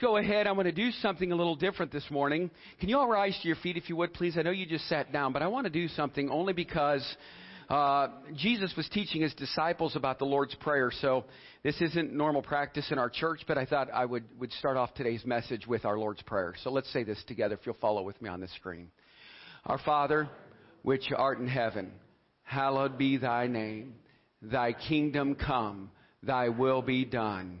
go ahead. I'm going to do something a little different this morning. Can you all rise to your feet if you would, please? I know you just sat down, but I want to do something only because uh, Jesus was teaching his disciples about the Lord's Prayer. So this isn't normal practice in our church, but I thought I would, would start off today's message with our Lord's Prayer. So let's say this together if you'll follow with me on the screen. Our Father, which art in heaven, hallowed be thy name. Thy kingdom come, thy will be done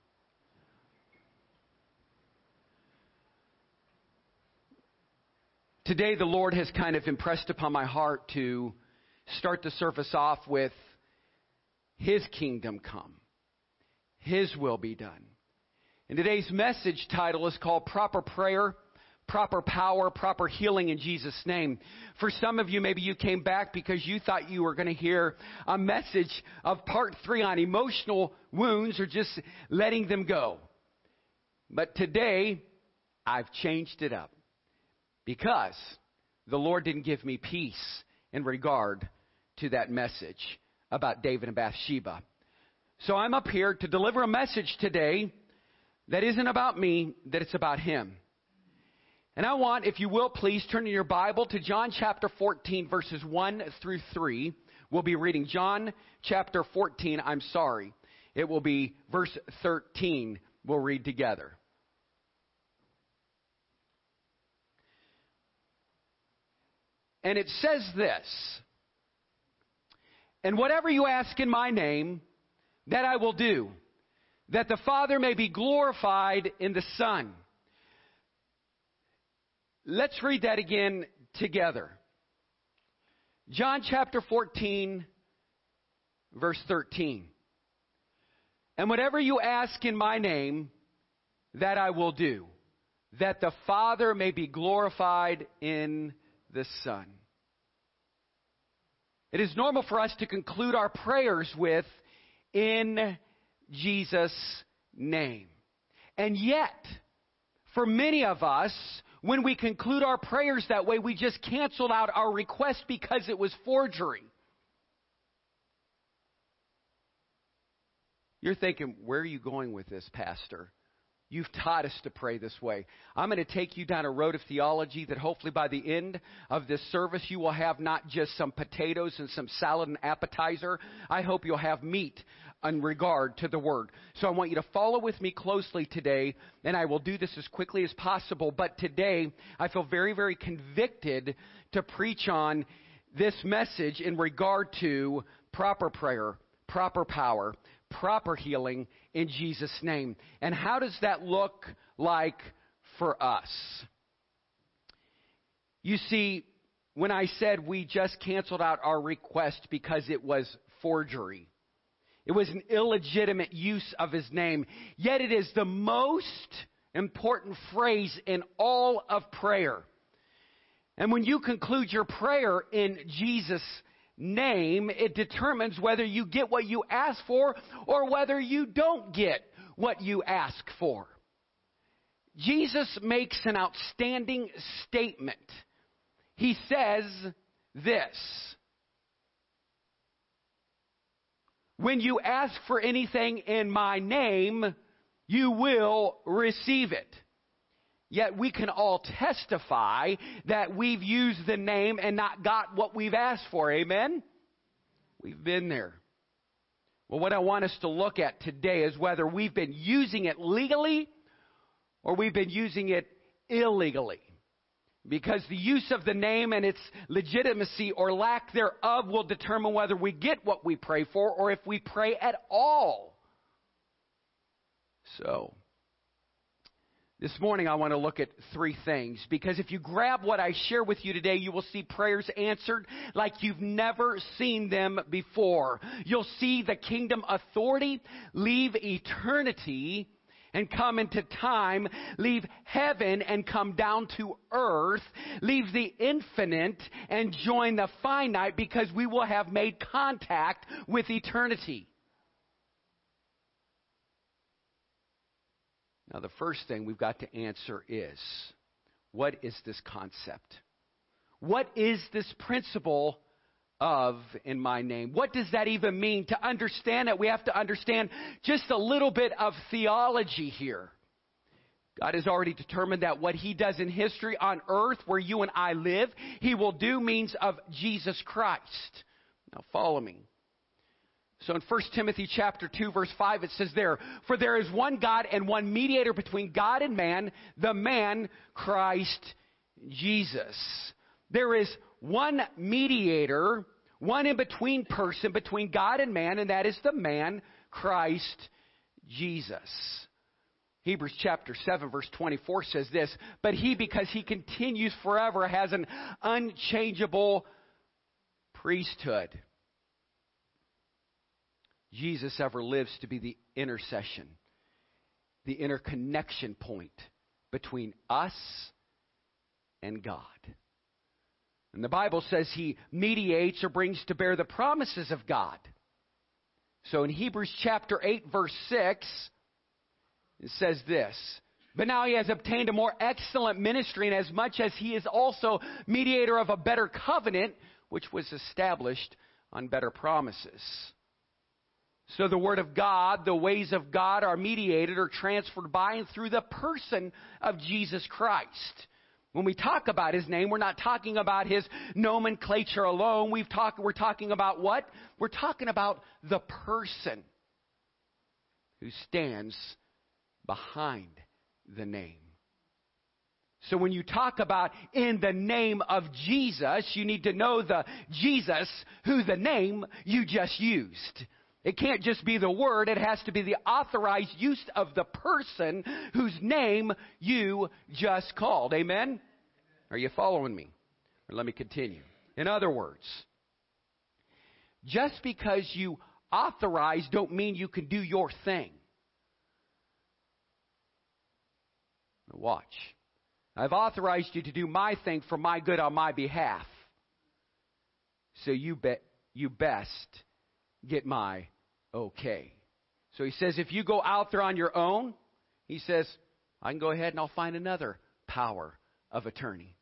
Today, the Lord has kind of impressed upon my heart to start the service off with His kingdom come, His will be done. And today's message title is called Proper Prayer, Proper Power, Proper Healing in Jesus' name. For some of you, maybe you came back because you thought you were going to hear a message of part three on emotional wounds or just letting them go. But today, I've changed it up because the Lord didn't give me peace in regard to that message about David and Bathsheba. So I'm up here to deliver a message today that isn't about me, that it's about Him. And I want, if you will, please turn in your Bible to John chapter 14, verses 1 through 3. We'll be reading John chapter 14. I'm sorry. It will be verse 13. We'll read together. And it says this And whatever you ask in my name, that I will do, that the Father may be glorified in the Son. Let's read that again together. John chapter 14, verse 13. And whatever you ask in my name, that I will do, that the Father may be glorified in the Son. It is normal for us to conclude our prayers with, in Jesus' name. And yet, for many of us, when we conclude our prayers that way, we just canceled out our request because it was forgery. You're thinking, where are you going with this, Pastor? You've taught us to pray this way. I'm going to take you down a road of theology that hopefully by the end of this service you will have not just some potatoes and some salad and appetizer. I hope you'll have meat in regard to the word. So I want you to follow with me closely today, and I will do this as quickly as possible. But today I feel very, very convicted to preach on this message in regard to proper prayer, proper power, proper healing in Jesus' name. And how does that look like for us? You see, when I said we just canceled out our request because it was forgery, it was an illegitimate use of his name, yet it is the most important phrase in all of prayer. And when you conclude your prayer in Jesus' name, it determines whether you get what you ask for or whether you don't get what you ask for. Jesus makes an outstanding statement. He says this When you ask for anything in my name, you will receive it. Yet we can all testify that we've used the name and not got what we've asked for. Amen? We've been there. Well, what I want us to look at today is whether we've been using it legally or we've been using it illegally. Because the use of the name and its legitimacy or lack thereof will determine whether we get what we pray for or if we pray at all. So, this morning, I want to look at three things because if you grab what I share with you today, you will see prayers answered like you've never seen them before. You'll see the kingdom authority leave eternity and come into time, leave heaven and come down to earth, leave the infinite and join the finite because we will have made contact with eternity. Now, the first thing we've got to answer is what is this concept? What is this principle of in my name? What does that even mean? To understand it, we have to understand just a little bit of theology here. God has already determined that what He does in history on earth, where you and I live, He will do means of Jesus Christ. Now follow me. So in 1 Timothy chapter 2 verse 5 it says there, For there is one God and one mediator between God and man, the man Christ Jesus. There is one mediator, one in between person between God and man, and that is the man Christ Jesus. Hebrews chapter 7 verse 24 says this, but he because he continues forever has an unchangeable priesthood. Jesus ever lives to be the intercession, the interconnection point between us and God. And the Bible says he mediates or brings to bear the promises of God. So in Hebrews chapter 8 verse 6, it says this, but now he has obtained a more excellent ministry inasmuch as he is also mediator of a better covenant, which was established on better promises. So the Word of God, the ways of God are mediated or transferred by and through the person of Jesus Christ. When we talk about His name, we're not talking about His nomenclature alone. We've talk, we're talking about what? We're talking about the person who stands behind the name. So when you talk about in the name of Jesus, you need to know the Jesus who the name you just used. It can't just be the word, it has to be the authorized use of the person whose name you just called. Amen? Are you following me? Or let me continue. In other words, just because you authorize don't mean you can do your thing. Watch. I've authorized you to do my thing for my good on my behalf. So you bet you best get my okay. So he says, if you go out there on your own, he says, I can go ahead and I'll find another power of attorney.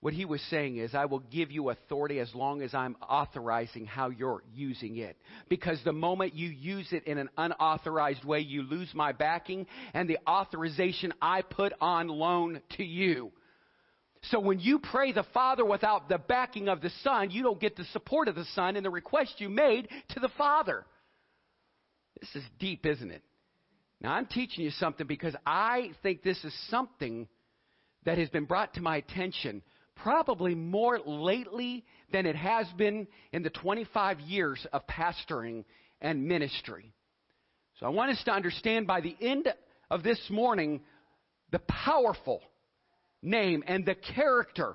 What he was saying is, I will give you authority as long as I'm authorizing how you're using it. Because the moment you use it in an unauthorized way, you lose my backing and the authorization I put on loan to you. So when you pray the Father without the backing of the Son, you don't get the support of the Son in the request you made to the Father. This is deep, isn't it? Now I'm teaching you something because I think this is something that has been brought to my attention probably more lately than it has been in the 25 years of pastoring and ministry. So I want us to understand by the end of this morning the powerful name and the character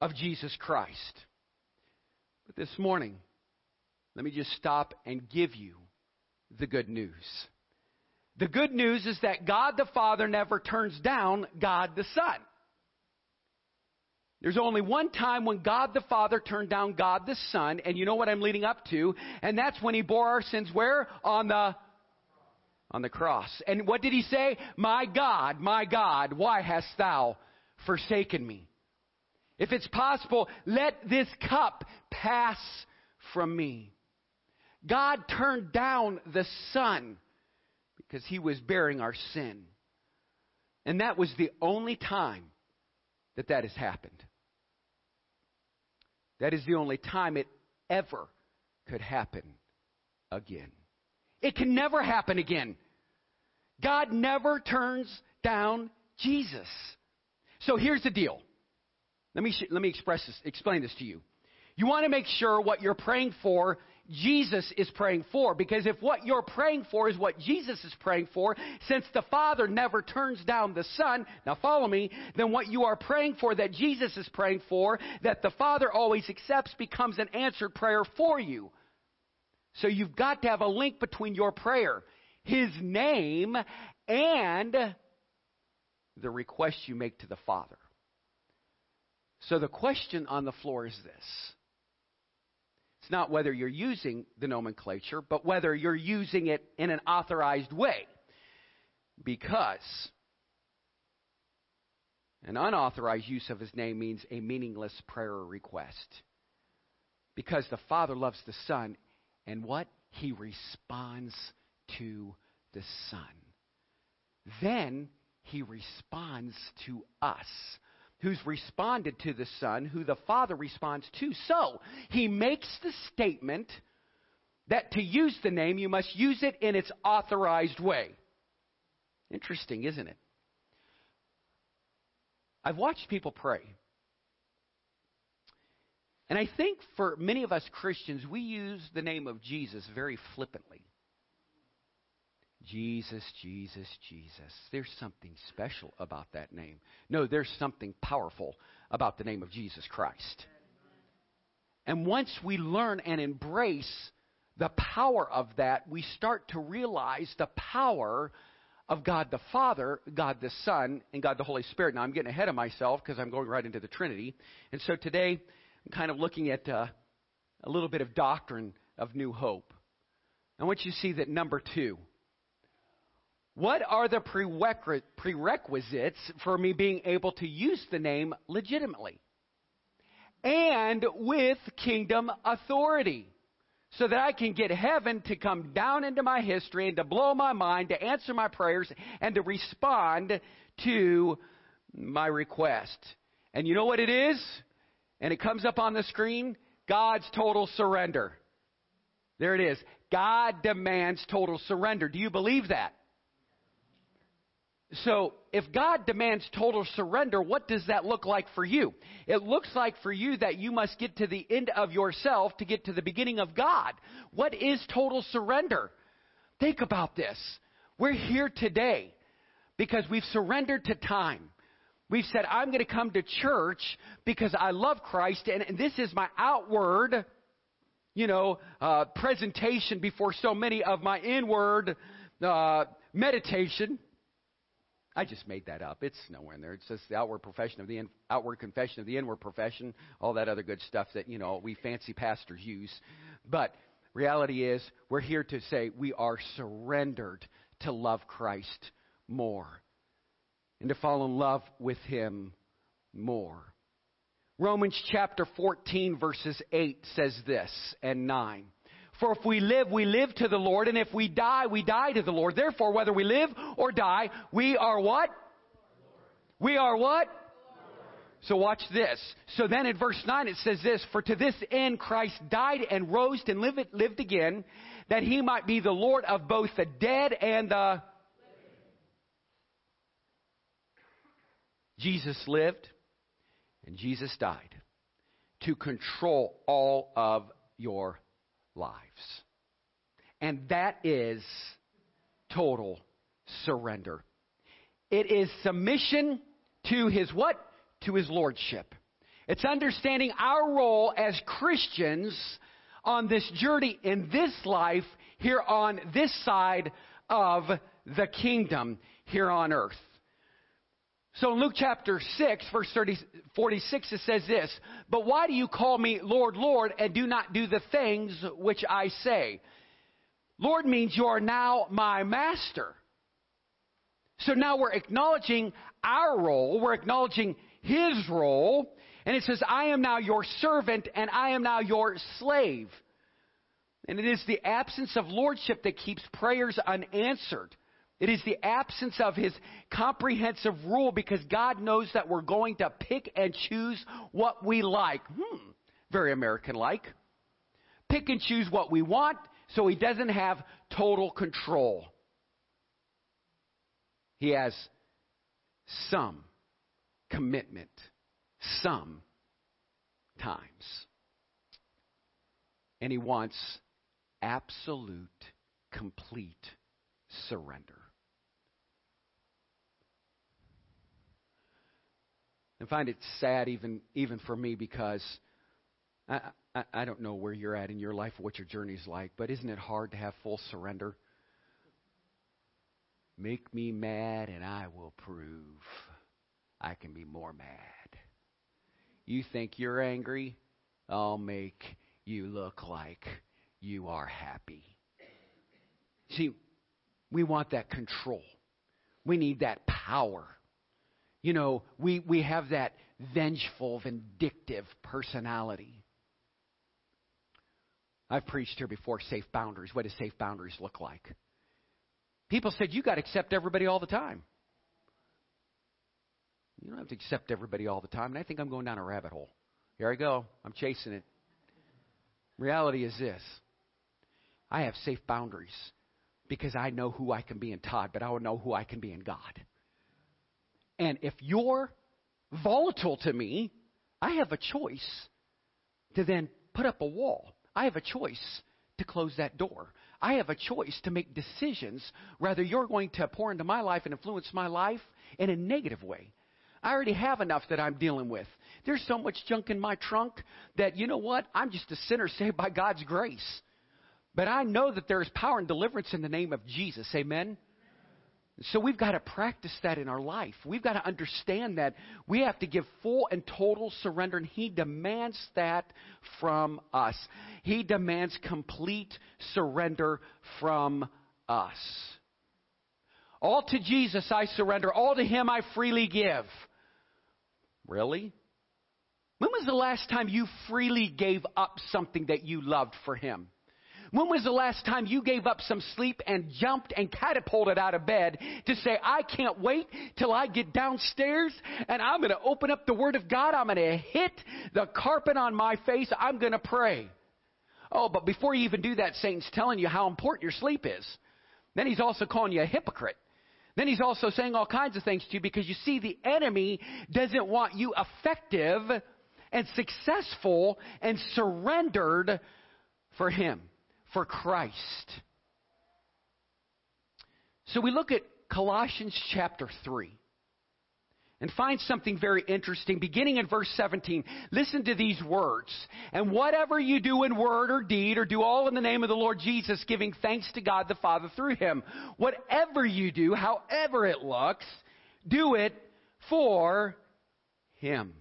of Jesus Christ. But this morning, let me just stop and give you the good news. The good news is that God the Father never turns down God the Son. There's only one time when God the Father turned down God the Son, and you know what I'm leading up to, and that's when He bore our sins where? On the on the cross. And what did he say? My God, my God, why hast thou forsaken me? If it's possible, let this cup pass from me. God turned down the Son because he was bearing our sin. And that was the only time that that has happened. That is the only time it ever could happen again. It can never happen again. God never turns down Jesus. So here's the deal. Let me, let me express this, explain this to you. You want to make sure what you're praying for, Jesus is praying for. Because if what you're praying for is what Jesus is praying for, since the Father never turns down the Son, now follow me, then what you are praying for that Jesus is praying for, that the Father always accepts, becomes an answered prayer for you. So you've got to have a link between your prayer, His name, and the request you make to the Father. So the question on the floor is this. It's not whether you're using the nomenclature, but whether you're using it in an authorized way. Because an unauthorized use of his name means a meaningless prayer request. Because the Father loves the Son, and what? He responds to the Son. Then he responds to us, who's responded to the Son, who the Father responds to. So he makes the statement that to use the name, you must use it in its authorized way. Interesting, isn't it? I've watched people pray. And I think for many of us Christians, we use the name of Jesus very flippantly. Jesus, Jesus, Jesus. There's something special about that name. No, there's something powerful about the name of Jesus Christ. And once we learn and embrace the power of that, we start to realize the power of God the Father, God the Son, and God the Holy Spirit. Now, I'm getting ahead of myself because I'm going right into the Trinity. And so today, kind of looking at uh, a little bit of doctrine of New Hope. I want you to see that number two. What are the prerequisites for me being able to use the name legitimately? And with kingdom authority so that I can get heaven to come down into my history and to blow my mind, to answer my prayers, and to respond to my request. And you know what it is? And it comes up on the screen God's total surrender. There it is. God demands total surrender. Do you believe that? So, if God demands total surrender, what does that look like for you? It looks like for you that you must get to the end of yourself to get to the beginning of God. What is total surrender? Think about this. We're here today because we've surrendered to time. We've said, I'm going to come to church because I love Christ and, and this is my outward, you know, uh, presentation before so many of my inward uh, meditation I just made that up. It's nowhere in there. It's just the outward profession of the in, outward confession of the inward profession, all that other good stuff that you know we fancy pastors use. But reality is, we're here to say we are surrendered to love Christ more and to fall in love with Him more. Romans chapter 14, verses 8 says this and 9. For if we live, we live to the Lord, and if we die, we die to the Lord. Therefore, whether we live or die, we are what? We are what? So watch this. So then in verse 9 it says this, For to this end Christ died and rose and lived, lived again, that he might be the Lord of both the dead and the... Jesus lived and Jesus died to control all of your lives. And that is total surrender. It is submission to his what? To his lordship. It's understanding our role as Christians on this journey in this life here on this side of the kingdom here on earth. So in Luke chapter 6, verse 30, 46, it says this But why do you call me Lord, Lord, and do not do the things which I say? Lord means you are now my master. So now we're acknowledging our role, we're acknowledging his role, and it says, I am now your servant and I am now your slave. And it is the absence of lordship that keeps prayers unanswered. It is the absence of his comprehensive rule because God knows that we're going to pick and choose what we like. Hmm, very American like. Pick and choose what we want so he doesn't have total control. He has some commitment, some times. And he wants absolute, complete surrender. And find it sad even even for me because I, I, I don't know where you're at in your life, what your journey's like, but isn't it hard to have full surrender? Make me mad, and I will prove I can be more mad. You think you're angry? I'll make you look like you are happy. See, we want that control. We need that power. You know, we, we have that vengeful, vindictive personality. I've preached here before safe boundaries. What do safe boundaries look like? People said you got to accept everybody all the time. You don't have to accept everybody all the time. And I think I'm going down a rabbit hole. Here I go. I'm chasing it. Reality is this I have safe boundaries because I know who I can be in Todd, but I will know who I can be in God. And if you're volatile to me, I have a choice to then put up a wall. I have a choice to close that door. I have a choice to make decisions whether you're going to pour into my life and influence my life in a negative way. I already have enough that I'm dealing with. There's so much junk in my trunk that, you know what? I'm just a sinner saved by God's grace. But I know that there is power and deliverance in the name of Jesus. Amen? So we've got to practice that in our life. We've got to understand that we have to give full and total surrender, and He demands that from us. He demands complete surrender from us. All to Jesus I surrender, all to Him I freely give. Really? When was the last time you freely gave up something that you loved for Him? When was the last time you gave up some sleep and jumped and catapulted out of bed to say, I can't wait till I get downstairs and I'm going to open up the Word of God. I'm going to hit the carpet on my face. I'm going to pray. Oh, but before you even do that, Satan's telling you how important your sleep is. Then he's also calling you a hypocrite. Then he's also saying all kinds of things to you because you see, the enemy doesn't want you effective and successful and surrendered for him for Christ. So we look at Colossians chapter 3 and find something very interesting. Beginning in verse 17, listen to these words. And whatever you do in word or deed, or do all in the name of the Lord Jesus, giving thanks to God the Father through him. Whatever you do, however it looks, do it for him.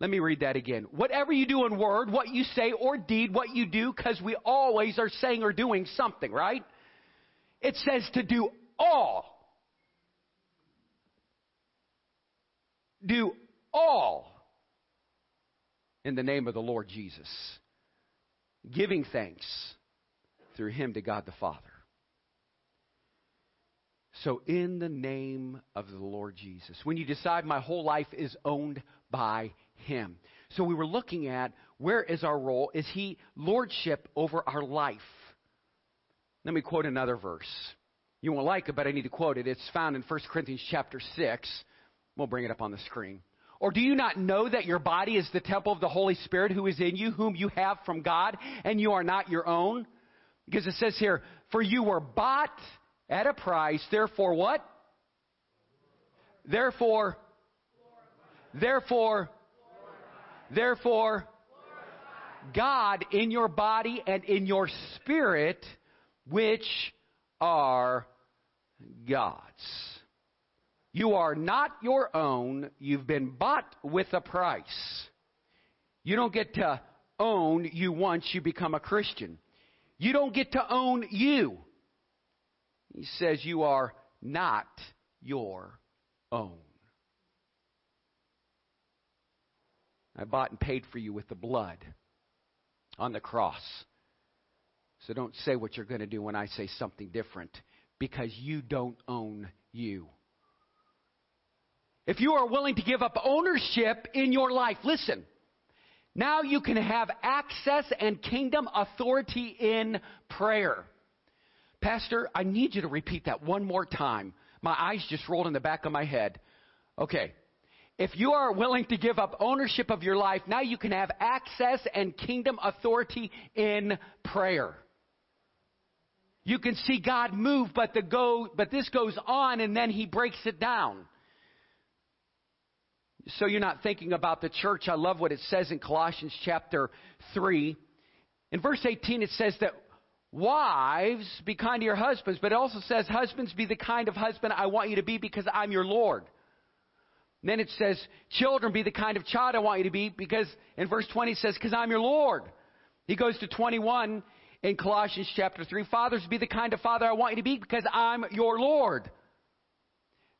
Let me read that again. Whatever you do in word, what you say or deed, what you do, because we always are saying or doing something, right? It says to do all. Do all in the name of the Lord Jesus, giving thanks through him to God the Father. So, in the name of the Lord Jesus, when you decide my whole life is owned by him. So we were looking at where is our role? Is he lordship over our life? Let me quote another verse. You won't like it, but I need to quote it. It's found in 1 Corinthians chapter 6. We'll bring it up on the screen. Or do you not know that your body is the temple of the Holy Spirit who is in you, whom you have from God, and you are not your own? Because it says here, for you were bought at a price, therefore what? Therefore, therefore, Therefore, God in your body and in your spirit, which are God's. You are not your own. You've been bought with a price. You don't get to own you once you become a Christian. You don't get to own you. He says you are not your own. I bought and paid for you with the blood on the cross. So don't say what you're going to do when I say something different because you don't own you. If you are willing to give up ownership in your life, listen. Now you can have access and kingdom authority in prayer. Pastor, I need you to repeat that one more time. My eyes just rolled in the back of my head. Okay, if you are willing to give up ownership of your life, now you can have access and kingdom authority in prayer. You can see God move, but the go, but this goes on and then he breaks it down. so you're not thinking about the church, I love what it says in Colossians chapter 3. In verse 18, it says that wives, be kind to your husbands, but it also says, husbands, be the kind of husband I want you to be because I'm your Lord. Then it says, children, be the kind of child I want you to be because, in verse 20 it says, because I'm your Lord. He goes to 21 in Colossians chapter 3, fathers, be the kind of father I want you to be because I'm your Lord.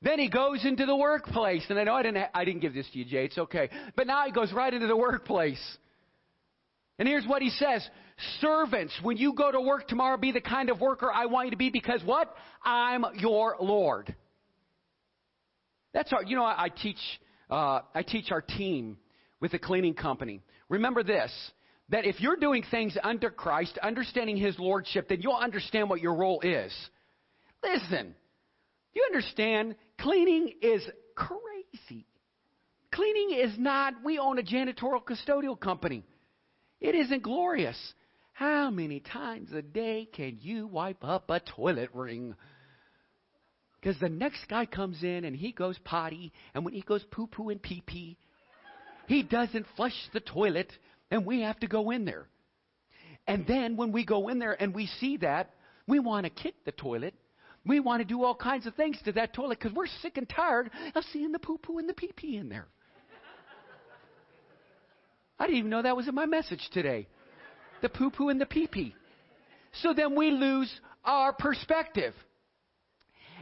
Then he goes into the workplace, and I know I didn't, I didn't give this to you, Jay, it's okay. But now he goes right into the workplace. And here's what he says Servants, when you go to work tomorrow, be the kind of worker I want you to be because what? I'm your Lord. That's our, you know, I, I teach, uh, I teach our team with the cleaning company. Remember this that if you're doing things under Christ, understanding His Lordship, then you'll understand what your role is. Listen, you understand? Cleaning is crazy. Cleaning is not, we own a janitorial custodial company. It isn't glorious. How many times a day can you wipe up a toilet ring? Because the next guy comes in and he goes potty, and when he goes poo poo and pee pee, he doesn't flush the toilet, and we have to go in there. And then when we go in there and we see that, we want to kick the toilet. We want to do all kinds of things to that toilet because we're sick and tired of seeing the poo poo and the pee pee in there. I didn't even know that was in my message today. The poo poo and the pee pee. So then we lose our perspective.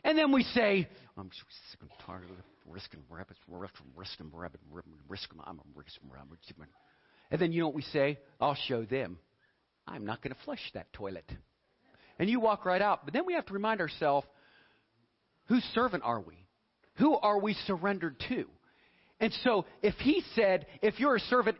And then we say, oh, I'm sick and tired of risking rabbits, risking, risking rabbit, risking, I'm a risking rabbit. And then you know what we say? I'll show them. I'm not going to flush that toilet. And you walk right out. But then we have to remind ourselves, whose servant are we? Who are we surrendered to? And so if he said, if you're a servant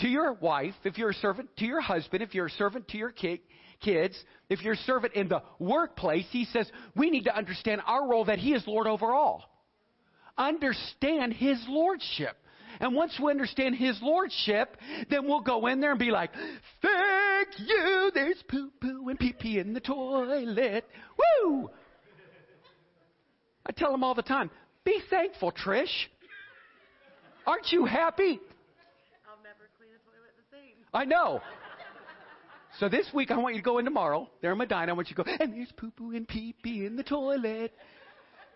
to your wife, if you're a servant to your husband, if you're a servant to your ki- kids, if you're a servant in the workplace, he says we need to understand our role that he is Lord over all. Understand his lordship. And once we understand his lordship, then we'll go in there and be like, thank you, there's poo poo and pee pee in the toilet. Woo! I tell them all the time, be thankful, Trish. Aren't you happy? I'll never clean a toilet the same. I know. So this week I want you to go in tomorrow. There in Medina. I want you to go, and there's poo poo and pee pee in the toilet.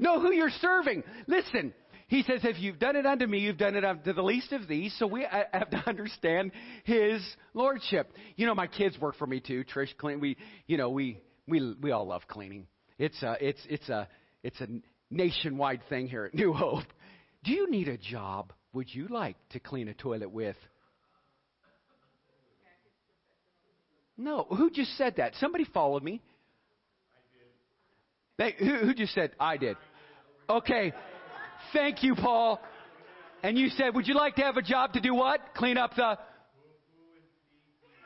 Know who you're serving. Listen, he says, if you've done it unto me, you've done it unto the least of these. So we have to understand his lordship. You know, my kids work for me too. Trish clean. We, you know, we, we, we all love cleaning. It's a, it's, it's a, it's a nationwide thing here at New Hope. Do you need a job? Would you like to clean a toilet with? No. Who just said that? Somebody followed me. They, who, who just said, I did? Okay. Thank you, Paul. And you said, would you like to have a job to do what? Clean up the.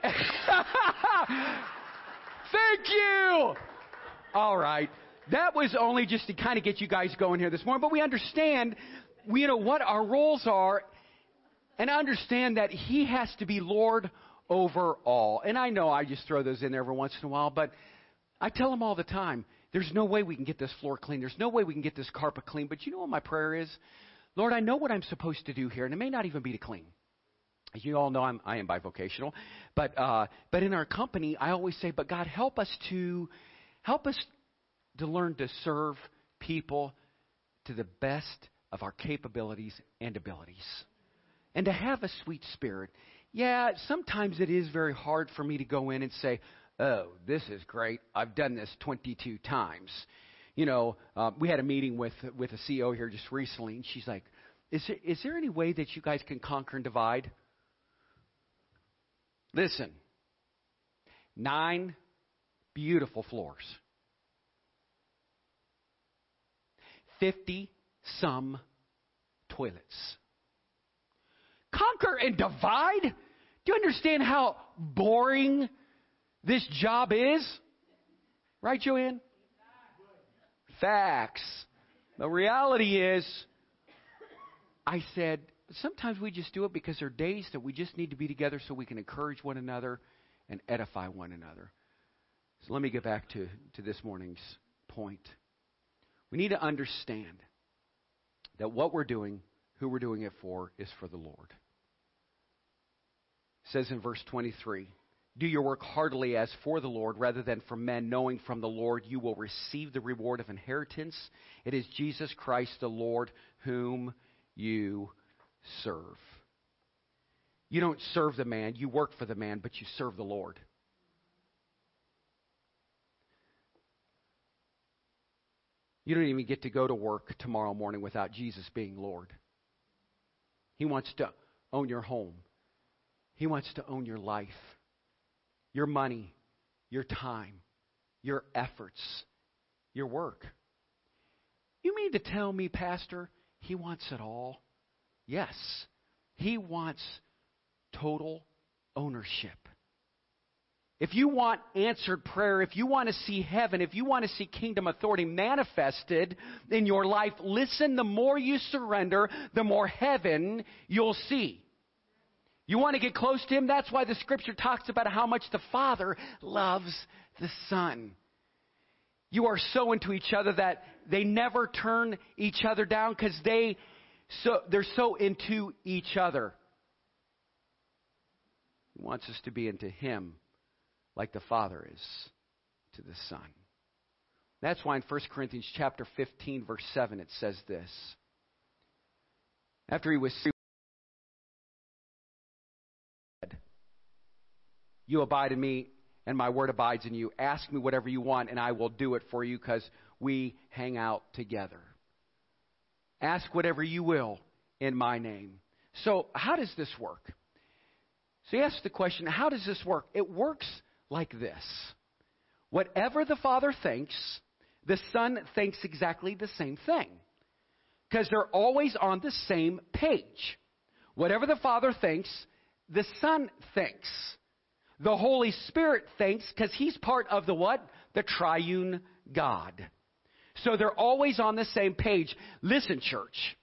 Thank you. All right. That was only just to kind of get you guys going here this morning, but we understand, we, you know, what our roles are and understand that He has to be Lord over all. And I know I just throw those in there every once in a while, but I tell them all the time there's no way we can get this floor clean. There's no way we can get this carpet clean. But you know what my prayer is? Lord, I know what I'm supposed to do here, and it may not even be to clean. As you all know, I'm, I am bivocational. But, uh, but in our company, I always say, but God, help us to, help us to learn to serve people to the best of our capabilities and abilities. And to have a sweet spirit yeah, sometimes it is very hard for me to go in and say, oh, this is great. I've done this 22 times. You know, uh, we had a meeting with with a CEO here just recently, and she's like, is there, is there any way that you guys can conquer and divide? Listen, nine beautiful floors, 50 some toilets conquer and divide? Do you understand how boring this job is? Right, Joanne? Facts. The reality is, I said, sometimes we just do it because there are days that we just need to be together so we can encourage one another and edify one another. So let me get back to, to this morning's point. We need to understand that what we're doing who we're doing it for is for the Lord. Says in verse 23 Do your work heartily as for the Lord rather than for men, knowing from the Lord you will receive the reward of inheritance. It is Jesus Christ the Lord whom you serve. You don't serve the man, you work for the man, but you serve the Lord. You don't even get to go to work tomorrow morning without Jesus being Lord. He wants to own your home. He wants to own your life, your money, your time, your efforts, your work. You mean to tell me, Pastor, he wants it all? Yes. He wants total ownership. If you want answered prayer, if you want to see heaven, if you want to see kingdom authority manifested in your life, listen, the more you surrender, the more heaven you'll see. You want to get close to Him? That's why the scripture talks about how much the Father loves the Son. You are so into each other that they never turn each other down because they so they're so into each other. He wants us to be into Him like the Father is to the Son. That's why in 1 Corinthians chapter 15 verse 7 it says this. After he was you abide in me and my word abides in you. Ask me whatever you want and I will do it for you cuz we hang out together. Ask whatever you will in my name. So, how does this work? So, you ask the question, how does this work? It works like this Whatever the Father thinks, the Son thinks exactly the same thing. Because they're always on the same page. Whatever the Father thinks, the Son thinks. The Holy Spirit thinks because He's part of the what? The triune God. So they're always on the same page. Listen, church.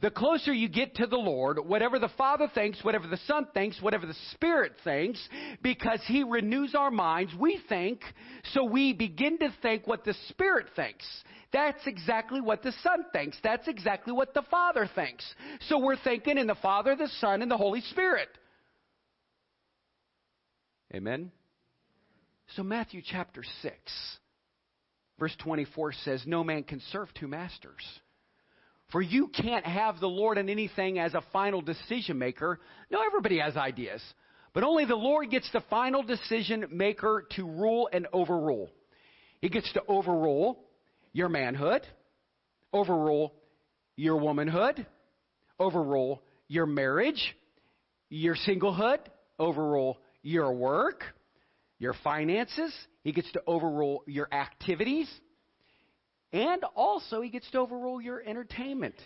The closer you get to the Lord, whatever the Father thinks, whatever the Son thinks, whatever the Spirit thinks, because He renews our minds, we think, so we begin to think what the Spirit thinks. That's exactly what the Son thinks. That's exactly what the Father thinks. So we're thinking in the Father, the Son, and the Holy Spirit. Amen? So Matthew chapter 6, verse 24 says, No man can serve two masters. For you can't have the Lord in anything as a final decision maker. No, everybody has ideas. But only the Lord gets the final decision maker to rule and overrule. He gets to overrule your manhood, overrule your womanhood, overrule your marriage, your singlehood, overrule your work, your finances. He gets to overrule your activities. And also, he gets to overrule your entertainment.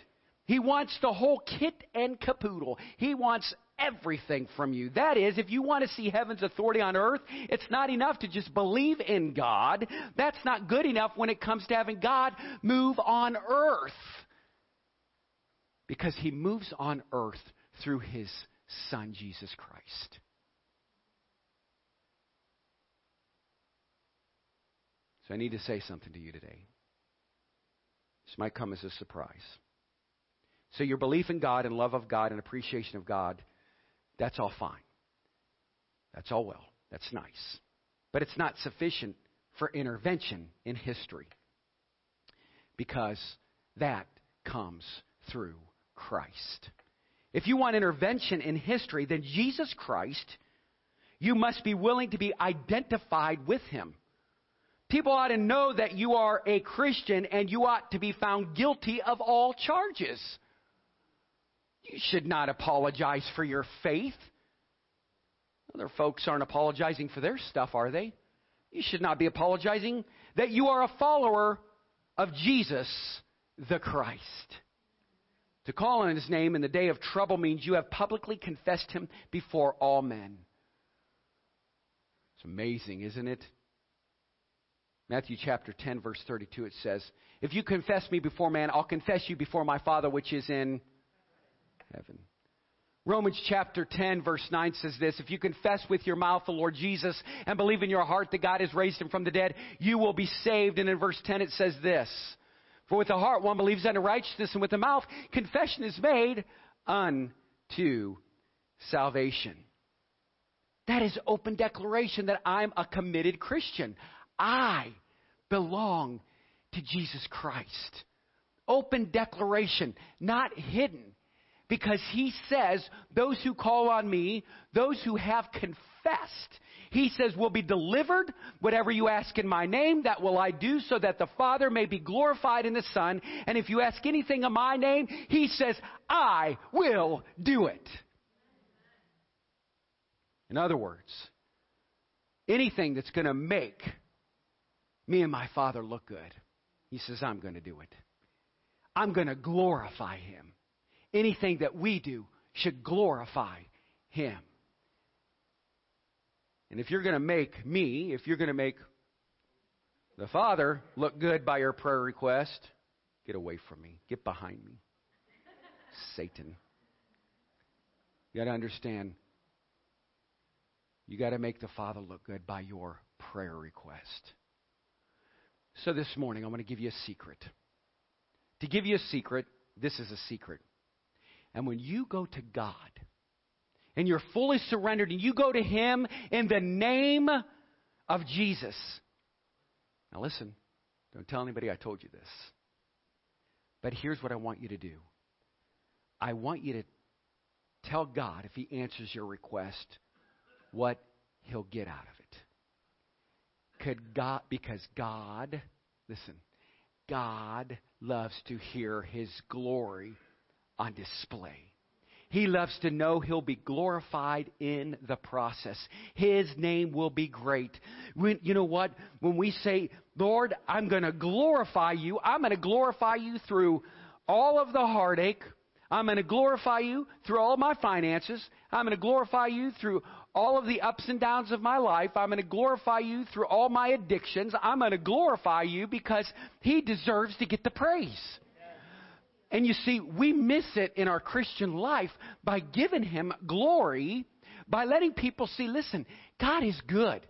He wants the whole kit and caboodle. He wants everything from you. That is, if you want to see heaven's authority on earth, it's not enough to just believe in God. That's not good enough when it comes to having God move on earth. Because he moves on earth through his son, Jesus Christ. So I need to say something to you today. This might come as a surprise. So, your belief in God and love of God and appreciation of God, that's all fine. That's all well. That's nice. But it's not sufficient for intervention in history because that comes through Christ. If you want intervention in history, then Jesus Christ, you must be willing to be identified with him. People ought to know that you are a Christian and you ought to be found guilty of all charges. You should not apologize for your faith. Other folks aren't apologizing for their stuff, are they? You should not be apologizing that you are a follower of Jesus the Christ. To call on his name in the day of trouble means you have publicly confessed him before all men. It's amazing, isn't it? Matthew chapter 10, verse 32, it says, If you confess me before man, I'll confess you before my Father which is in heaven. Romans chapter 10, verse 9 says this If you confess with your mouth the Lord Jesus and believe in your heart that God has raised him from the dead, you will be saved. And in verse 10, it says this For with the heart one believes unto righteousness, and with the mouth confession is made unto salvation. That is open declaration that I'm a committed Christian. I belong to Jesus Christ. Open declaration, not hidden. Because he says, those who call on me, those who have confessed, he says, will be delivered. Whatever you ask in my name, that will I do so that the Father may be glorified in the Son. And if you ask anything in my name, he says, I will do it. In other words, anything that's going to make me and my Father look good, he says, I'm going to do it. I'm going to glorify him. Anything that we do should glorify him. And if you're going to make me, if you're going to make the Father look good by your prayer request, get away from me. Get behind me. Satan. You got to understand, you got to make the Father look good by your prayer request. So this morning, I'm going to give you a secret. To give you a secret, this is a secret. And when you go to God, and you're fully surrendered and you go to Him in the name of Jesus. Now, listen, don't tell anybody I told you this. But here's what I want you to do I want you to tell God, if He answers your request, what He'll get out of it. Could God, because God, listen, God loves to hear His glory on display. He loves to know he'll be glorified in the process. His name will be great. When, you know what? When we say, Lord, I'm going to glorify you, I'm going to glorify you through all of the heartache. I'm going to glorify you through all my finances. I'm going to glorify you through all of the ups and downs of my life. I'm going to glorify you through all my addictions. I'm going to glorify you because He deserves to get the praise. And you see, we miss it in our Christian life by giving Him glory, by letting people see, listen, God is good.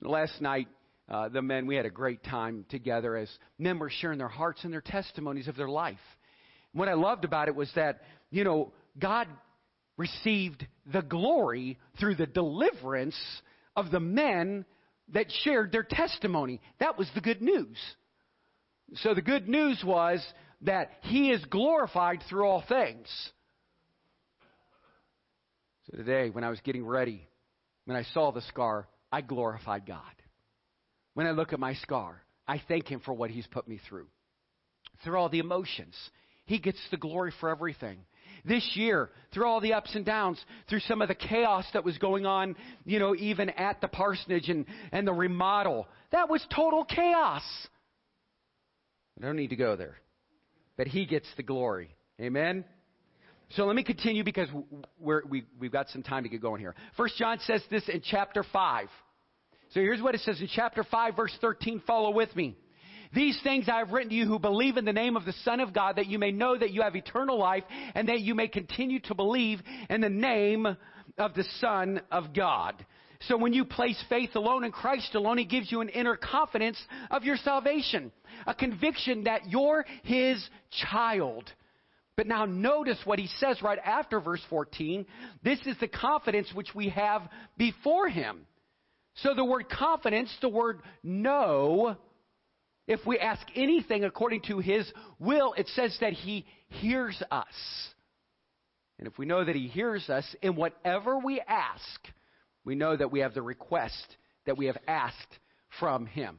Last night, uh, the men, we had a great time together as men were sharing their hearts and their testimonies of their life. What I loved about it was that, you know, God received the glory through the deliverance of the men that shared their testimony. That was the good news. So the good news was that He is glorified through all things. So today, when I was getting ready, when I saw the scar, I glorified God. When I look at my scar, I thank Him for what He's put me through. Through all the emotions, He gets the glory for everything. This year, through all the ups and downs, through some of the chaos that was going on, you know, even at the parsonage and, and the remodel, that was total chaos. I don't need to go there but he gets the glory. Amen? So let me continue because we're, we, we've got some time to get going here. First John says this in chapter 5. So here's what it says in chapter 5, verse 13. Follow with me. These things I have written to you who believe in the name of the Son of God, that you may know that you have eternal life, and that you may continue to believe in the name of the Son of God. So when you place faith alone in Christ alone, He gives you an inner confidence of your salvation, a conviction that you're His child. But now notice what He says right after verse 14. This is the confidence which we have before Him. So the word confidence, the word know, if we ask anything according to His will, it says that He hears us. And if we know that He hears us in whatever we ask, we know that we have the request that we have asked from Him.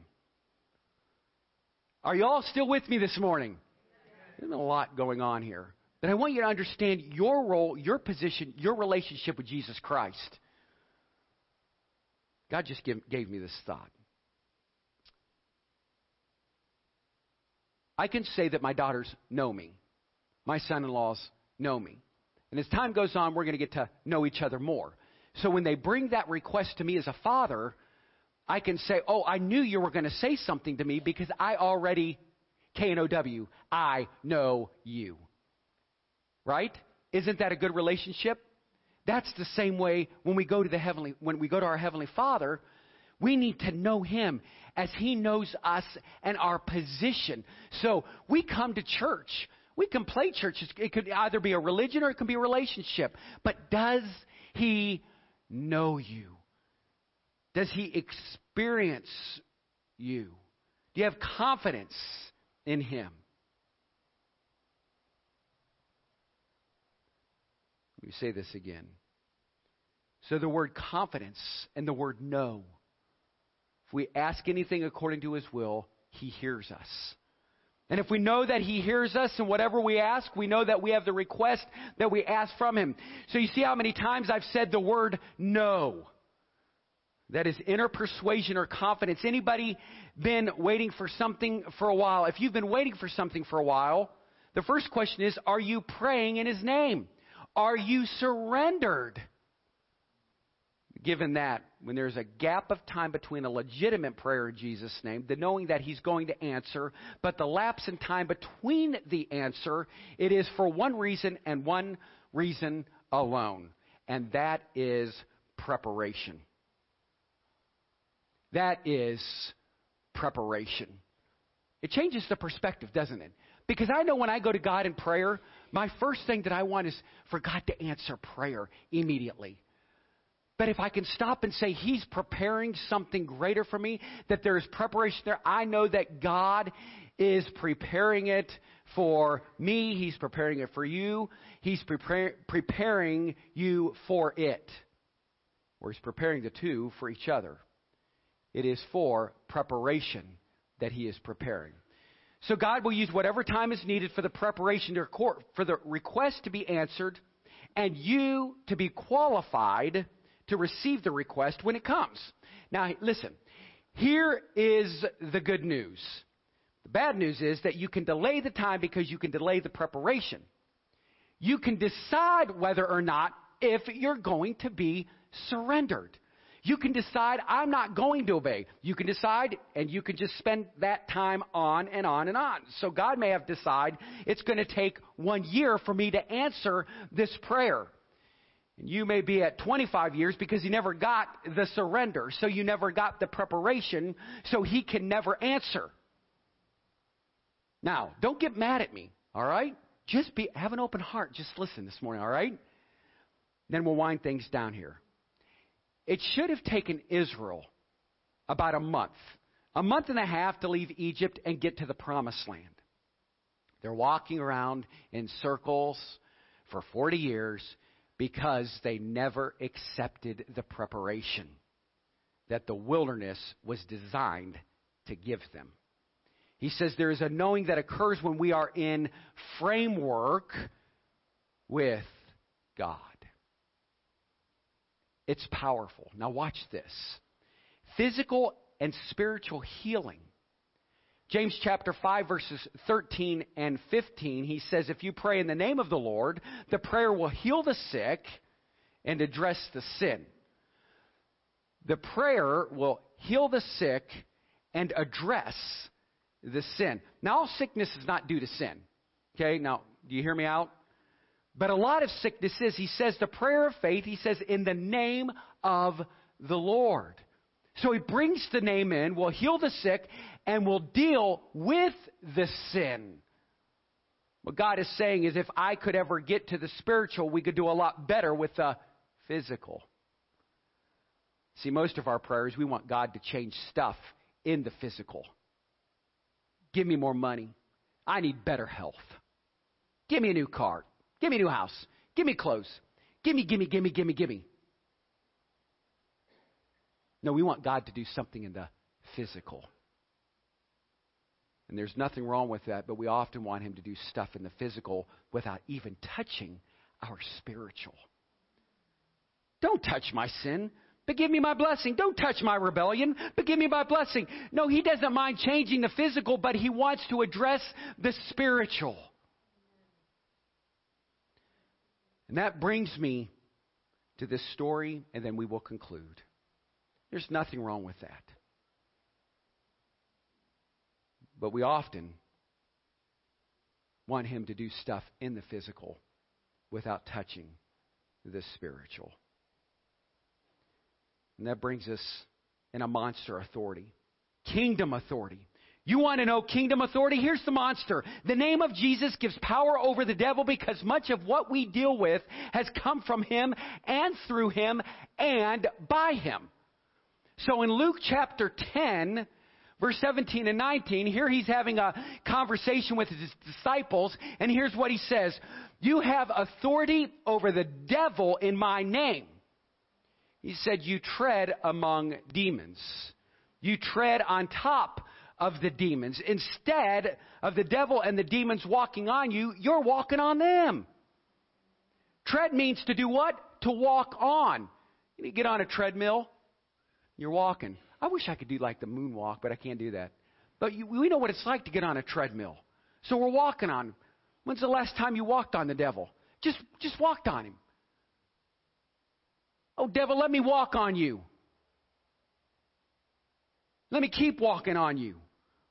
Are you all still with me this morning? There's a lot going on here. But I want you to understand your role, your position, your relationship with Jesus Christ. God just give, gave me this thought. I can say that my daughters know me. My son in laws know me. And as time goes on, we're going to get to know each other more. So when they bring that request to me as a father, I can say, Oh, I knew you were going to say something to me because I already, K N O W, I know you. Right? Isn't that a good relationship? That's the same way when we go to the heavenly, when we go to our heavenly Father, We need to know Him as He knows us and our position. So we come to church. We can play church. It could either be a religion or it can be a relationship. But does He know you? Does He experience you? Do you have confidence in Him? Let me say this again. So the word confidence and the word know. If we ask anything according to his will, he hears us. And if we know that he hears us and whatever we ask, we know that we have the request that we ask from him. So you see how many times I've said the word no. That is inner persuasion or confidence. Anybody been waiting for something for a while? If you've been waiting for something for a while, the first question is, are you praying in his name? Are you surrendered? Given that, when there's a gap of time between a legitimate prayer in Jesus' name, the knowing that He's going to answer, but the lapse in time between the answer, it is for one reason and one reason alone, and that is preparation. That is preparation. It changes the perspective, doesn't it? Because I know when I go to God in prayer, my first thing that I want is for God to answer prayer immediately. But if I can stop and say, He's preparing something greater for me, that there is preparation there, I know that God is preparing it for me. He's preparing it for you. He's prepare, preparing you for it. Or He's preparing the two for each other. It is for preparation that He is preparing. So God will use whatever time is needed for the preparation to court, for the request to be answered, and you to be qualified to receive the request when it comes. Now, listen, here is the good news. The bad news is that you can delay the time because you can delay the preparation. You can decide whether or not if you're going to be surrendered. You can decide, I'm not going to obey. You can decide, and you can just spend that time on and on and on. So God may have decided it's going to take one year for me to answer this prayer. And you may be at 25 years because you never got the surrender, so you never got the preparation, so he can never answer. Now, don't get mad at me, all right? Just be have an open heart. Just listen this morning, all right? Then we'll wind things down here. It should have taken Israel about a month, a month and a half to leave Egypt and get to the promised land. They're walking around in circles for 40 years because they never accepted the preparation that the wilderness was designed to give them. He says there is a knowing that occurs when we are in framework with God. It's powerful. Now, watch this physical and spiritual healing James chapter 5 verses 13 and 15, he says, if you pray in the name of the Lord, the prayer will heal the sick and address the sin. The prayer will heal the sick and address the sin. Now, all sickness is not due to sin. Okay, now, do you hear me out? But a lot of sickness is, he says, the prayer of faith, he says, in the name of the Lord. So he brings the name in, will heal the sick, and will deal with the sin. What God is saying is if I could ever get to the spiritual, we could do a lot better with the physical. See, most of our prayers, we want God to change stuff in the physical. Give me more money. I need better health. Give me a new car. Give me a new house. Give me clothes. Give me, give me, give me, give me, give me. No, we want God to do something in the physical. And there's nothing wrong with that, but we often want Him to do stuff in the physical without even touching our spiritual. Don't touch my sin, but give me my blessing. Don't touch my rebellion, but give me my blessing. No, He doesn't mind changing the physical, but He wants to address the spiritual. And that brings me to this story, and then we will conclude. There's nothing wrong with that. But we often want Him to do stuff in the physical without touching the spiritual. And that brings us in a monster authority. Kingdom authority. You want to know kingdom authority? Here's the monster. The name of Jesus gives power over the devil because much of what we deal with has come from him and through him and by him. So in Luke chapter 10, verse 17 and 19, here he's having a conversation with his disciples, and here's what he says You have authority over the devil in my name. He said, You tread among demons. You tread on top of the demons. Instead of the devil and the demons walking on you, you're walking on them. Tread means to do what? To walk on. You get on a treadmill, you're walking. I wish I could do like the moonwalk, but I can't do that. But you, we know what it's like to get on a treadmill. So we're walking on. When's the last time you walked on the devil? Just, just walked on him. Oh, devil, let me walk on you. Let me keep walking on you.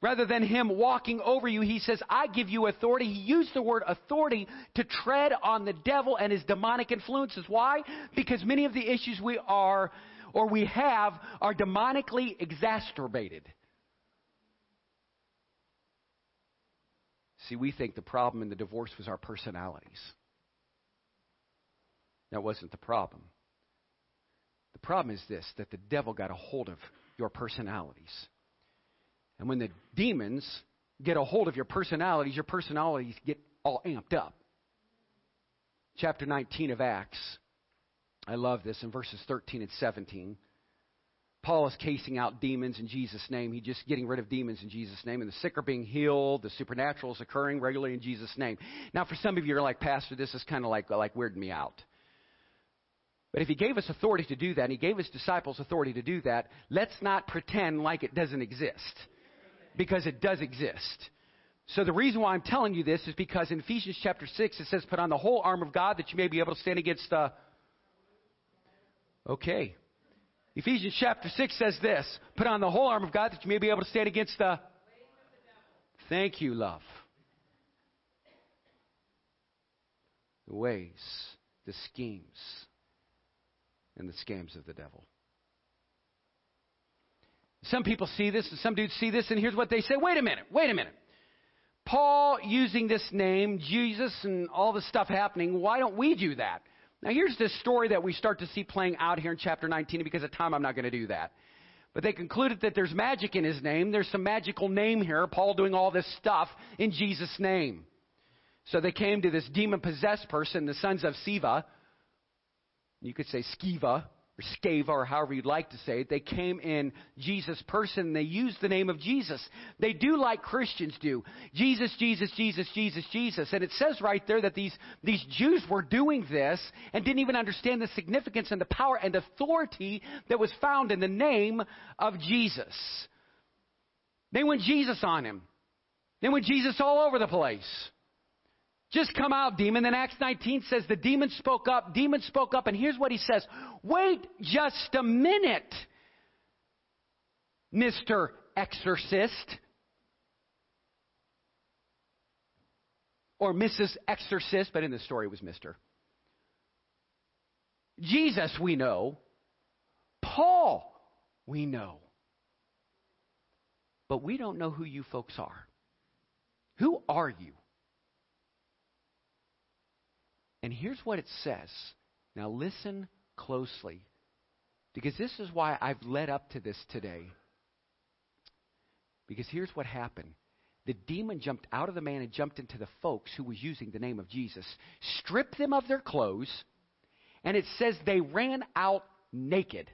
Rather than him walking over you, he says, I give you authority. He used the word authority to tread on the devil and his demonic influences. Why? Because many of the issues we are or we have are demonically exacerbated. See, we think the problem in the divorce was our personalities. That wasn't the problem. The problem is this that the devil got a hold of your personalities. And when the demons get a hold of your personalities, your personalities get all amped up. Chapter 19 of Acts. I love this in verses 13 and 17. Paul is casing out demons in Jesus' name. He's just getting rid of demons in Jesus' name. And the sick are being healed. The supernatural is occurring regularly in Jesus' name. Now, for some of you, you're like, Pastor, this is kind of like, like weirding me out. But if he gave us authority to do that, and he gave his disciples authority to do that, let's not pretend like it doesn't exist because it does exist. So the reason why I'm telling you this is because in Ephesians chapter 6 it says, put on the whole armor of God that you may be able to stand against the. Okay. Ephesians chapter 6 says this, put on the whole arm of God that you may be able to stand against the. Thank you, love. The ways, the schemes, and the scams of the devil. Some people see this, and some dudes see this, and here's what they say wait a minute, wait a minute. Paul using this name, Jesus, and all this stuff happening, why don't we do that? Now, here's this story that we start to see playing out here in chapter 19, because of time, I'm not going to do that. But they concluded that there's magic in his name. There's some magical name here, Paul doing all this stuff in Jesus' name. So they came to this demon possessed person, the sons of Sceva. You could say Skiva, or or however you'd like to say it. They came in Jesus' person. They used the name of Jesus. They do like Christians do. Jesus, Jesus, Jesus, Jesus, Jesus. And it says right there that these, these Jews were doing this and didn't even understand the significance and the power and authority that was found in the name of Jesus. They went Jesus on him. They went Jesus all over the place. Just come out, demon. Then Acts 19 says the demon spoke up. Demon spoke up, and here's what he says Wait just a minute, Mr. Exorcist. Or Mrs. Exorcist, but in the story it was Mr. Jesus, we know. Paul, we know. But we don't know who you folks are. Who are you? And here's what it says. Now listen closely, because this is why I've led up to this today. Because here's what happened. The demon jumped out of the man and jumped into the folks who was using the name of Jesus, stripped them of their clothes, and it says they ran out naked.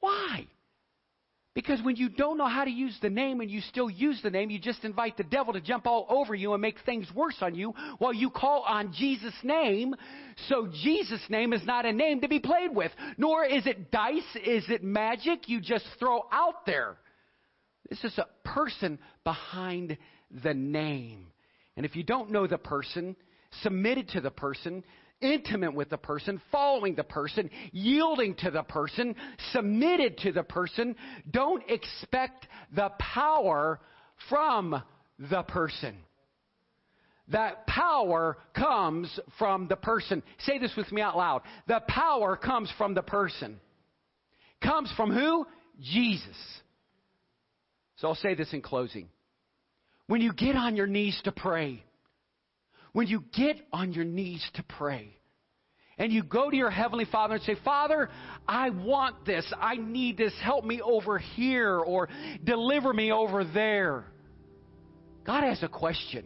Why? Because when you don't know how to use the name and you still use the name, you just invite the devil to jump all over you and make things worse on you while you call on Jesus' name. So Jesus' name is not a name to be played with, nor is it dice, is it magic you just throw out there. This is a person behind the name. And if you don't know the person, submitted to the person, intimate with the person, following the person, yielding to the person, submitted to the person. Don't expect the power from the person. That power comes from the person. Say this with me out loud. The power comes from the person. Comes from who? Jesus. So I'll say this in closing. When you get on your knees to pray, when you get on your knees to pray, and you go to your Heavenly Father and say, Father, I want this. I need this. Help me over here or deliver me over there. God has a question.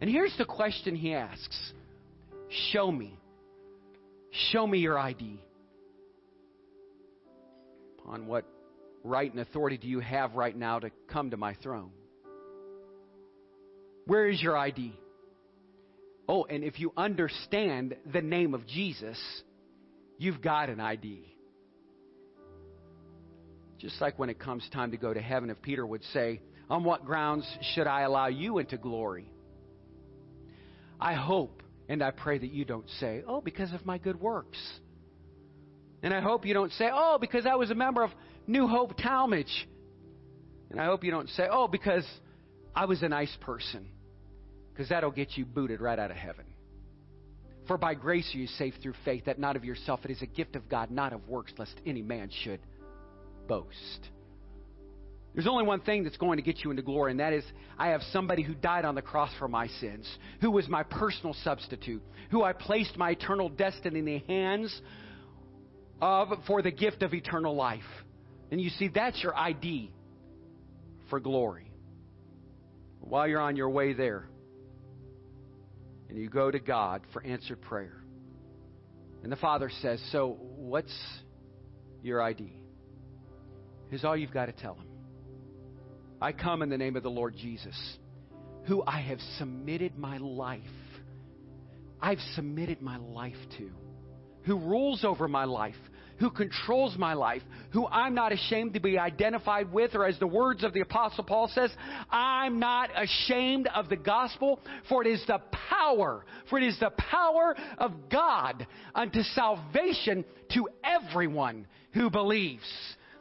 And here's the question He asks Show me. Show me your ID. Upon what right and authority do you have right now to come to my throne? Where is your ID? Oh, and if you understand the name of Jesus, you've got an ID. Just like when it comes time to go to heaven, if Peter would say, On what grounds should I allow you into glory? I hope and I pray that you don't say, Oh, because of my good works. And I hope you don't say, Oh, because I was a member of New Hope Talmage. And I hope you don't say, Oh, because I was a nice person because that'll get you booted right out of heaven. For by grace are you saved through faith, that not of yourself. It is a gift of God, not of works, lest any man should boast. There's only one thing that's going to get you into glory, and that is I have somebody who died on the cross for my sins, who was my personal substitute, who I placed my eternal destiny in the hands of for the gift of eternal life. And you see, that's your ID for glory. While you're on your way there, and you go to God for answered prayer. And the Father says, So, what's your ID? Here's all you've got to tell Him I come in the name of the Lord Jesus, who I have submitted my life. I've submitted my life to, who rules over my life, who controls my life, who I'm not ashamed to be identified with, or as the words of the Apostle Paul says, I'm not ashamed of the gospel, for it is the power, for it is the power of God unto salvation to everyone who believes.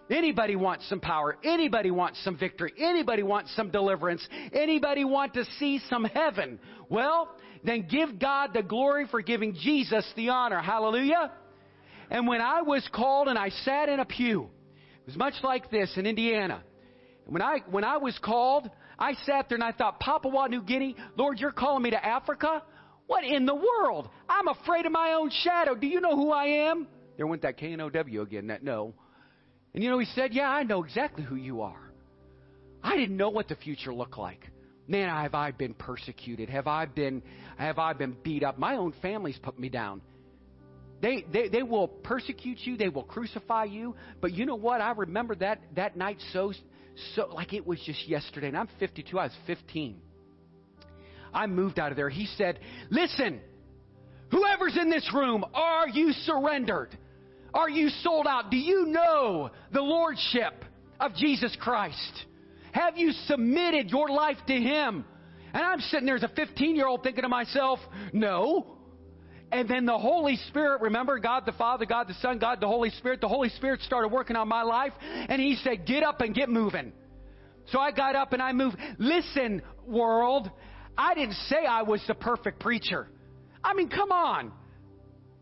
Anybody wants some power? Anybody wants some victory? Anybody wants some deliverance? Anybody want to see some heaven? Well, then give God the glory for giving Jesus the honor. Hallelujah. And when I was called and I sat in a pew, it was much like this in Indiana. When I, when I was called, I sat there and I thought, Papua New Guinea, Lord, you're calling me to Africa? What in the world? I'm afraid of my own shadow. Do you know who I am? There went that K N O W again, that no. And you know, he said, Yeah, I know exactly who you are. I didn't know what the future looked like. Man, have I been persecuted? Have I been have I been beat up? My own family's put me down. They, they, they will persecute you. They will crucify you. But you know what? I remember that, that night so, so, like it was just yesterday. And I'm 52. I was 15. I moved out of there. He said, listen, whoever's in this room, are you surrendered? Are you sold out? Do you know the Lordship of Jesus Christ? Have you submitted your life to Him? And I'm sitting there as a 15 year old thinking to myself, no. And then the Holy Spirit, remember God the Father, God the Son, God the Holy Spirit, the Holy Spirit started working on my life and He said, get up and get moving. So I got up and I moved. Listen, world, I didn't say I was the perfect preacher. I mean, come on.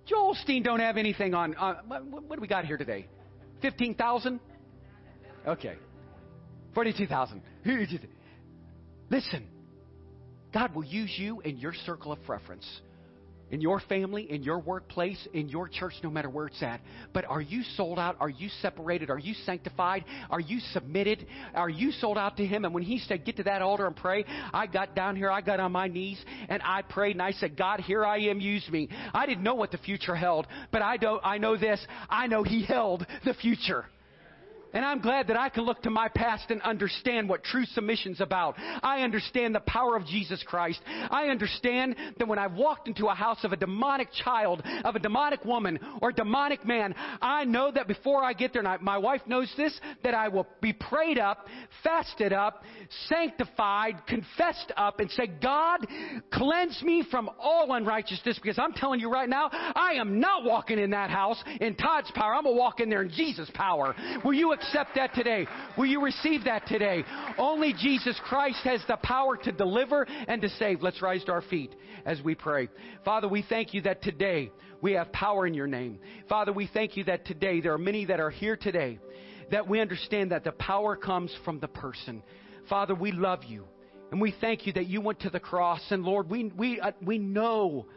Joel Osteen don't have anything on. What, what do we got here today? 15,000? Okay. 42,000. Listen, God will use you in your circle of preference in your family, in your workplace, in your church, no matter where it's at. But are you sold out? Are you separated? Are you sanctified? Are you submitted? Are you sold out to Him? And when He said, Get to that altar and pray, I got down here, I got on my knees, and I prayed, and I said, God, here I am, use me. I didn't know what the future held, but I, don't, I know this. I know He held the future. And I'm glad that I can look to my past and understand what true submission's about. I understand the power of Jesus Christ. I understand that when I've walked into a house of a demonic child, of a demonic woman, or a demonic man, I know that before I get there, and I, my wife knows this, that I will be prayed up, fasted up, sanctified, confessed up, and say, God, cleanse me from all unrighteousness, because I'm telling you right now, I am not walking in that house in Todd's power. I'm going to walk in there in Jesus' power. Will you accept that today? Will you receive that today? Only Jesus Christ has the power to deliver and to save. Let's rise to our feet as we pray. Father, we thank you that today we have power in your name. Father, we thank you that today there are many that are here today that we understand that the power comes from the person. Father, we love you. And we thank you that you went to the cross. And Lord, we, we, uh, we know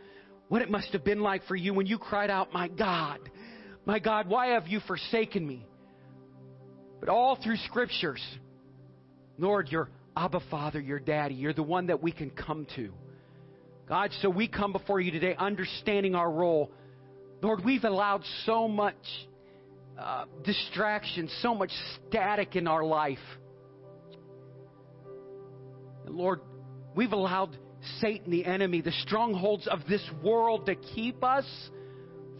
what it must have been like for you when you cried out, My God, my God, why have you forsaken me? But all through scriptures, Lord, you're Abba Father, your daddy. You're the one that we can come to. God, so we come before you today understanding our role. Lord, we've allowed so much uh, distraction, so much static in our life. And Lord, we've allowed Satan, the enemy, the strongholds of this world to keep us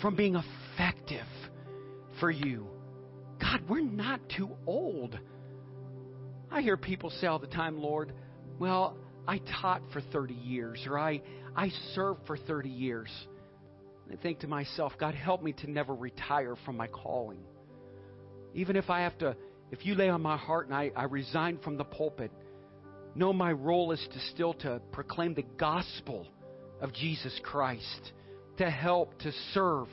from being effective for you. God, we're not too old. I hear people say all the time, Lord, well, I taught for 30 years, or I, I served for 30 years. I think to myself, God, help me to never retire from my calling. Even if I have to, if you lay on my heart and I, I resign from the pulpit, know my role is to still to proclaim the gospel of Jesus Christ, to help, to serve,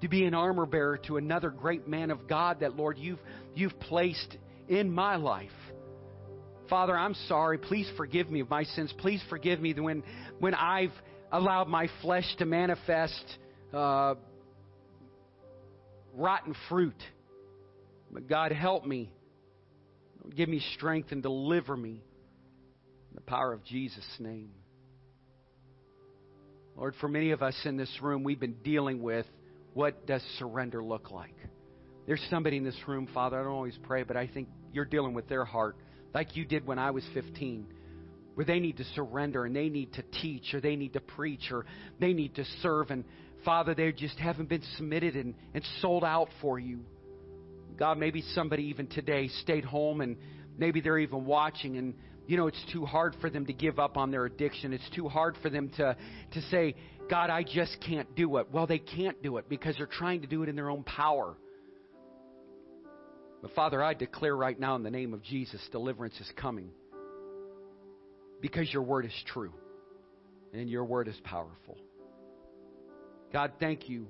to be an armor bearer to another great man of God that, Lord, you've, you've placed in my life. Father, I'm sorry. Please forgive me of my sins. Please forgive me when, when I've allowed my flesh to manifest uh, rotten fruit. But God, help me. Give me strength and deliver me. In the power of Jesus' name. Lord, for many of us in this room, we've been dealing with what does surrender look like. There's somebody in this room, Father, I don't always pray, but I think you're dealing with their heart like you did when I was 15, where they need to surrender and they need to teach or they need to preach or they need to serve. And Father, they just haven't been submitted and, and sold out for you. God, maybe somebody even today stayed home and maybe they're even watching and you know it's too hard for them to give up on their addiction. It's too hard for them to to say, God, I just can't do it. Well, they can't do it because they're trying to do it in their own power. But Father, I declare right now in the name of Jesus, deliverance is coming. Because your word is true and your word is powerful. God, thank you.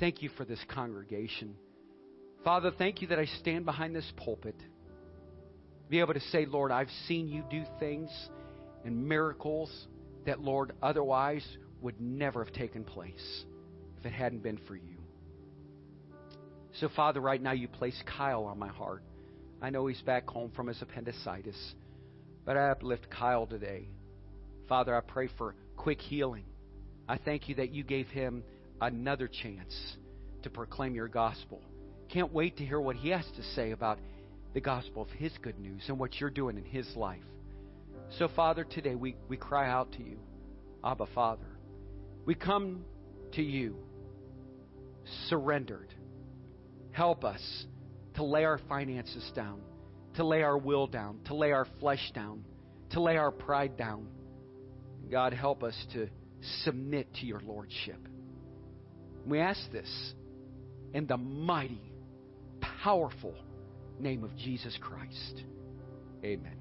Thank you for this congregation. Father, thank you that I stand behind this pulpit. Be able to say, Lord, I've seen you do things and miracles that, Lord, otherwise would never have taken place if it hadn't been for you. So, Father, right now you place Kyle on my heart. I know he's back home from his appendicitis, but I uplift Kyle today. Father, I pray for quick healing. I thank you that you gave him another chance to proclaim your gospel. Can't wait to hear what he has to say about the gospel of his good news and what you're doing in his life. So, Father, today we, we cry out to you, Abba, Father. We come to you surrendered Help us to lay our finances down, to lay our will down, to lay our flesh down, to lay our pride down. God, help us to submit to your Lordship. We ask this in the mighty, powerful name of Jesus Christ. Amen.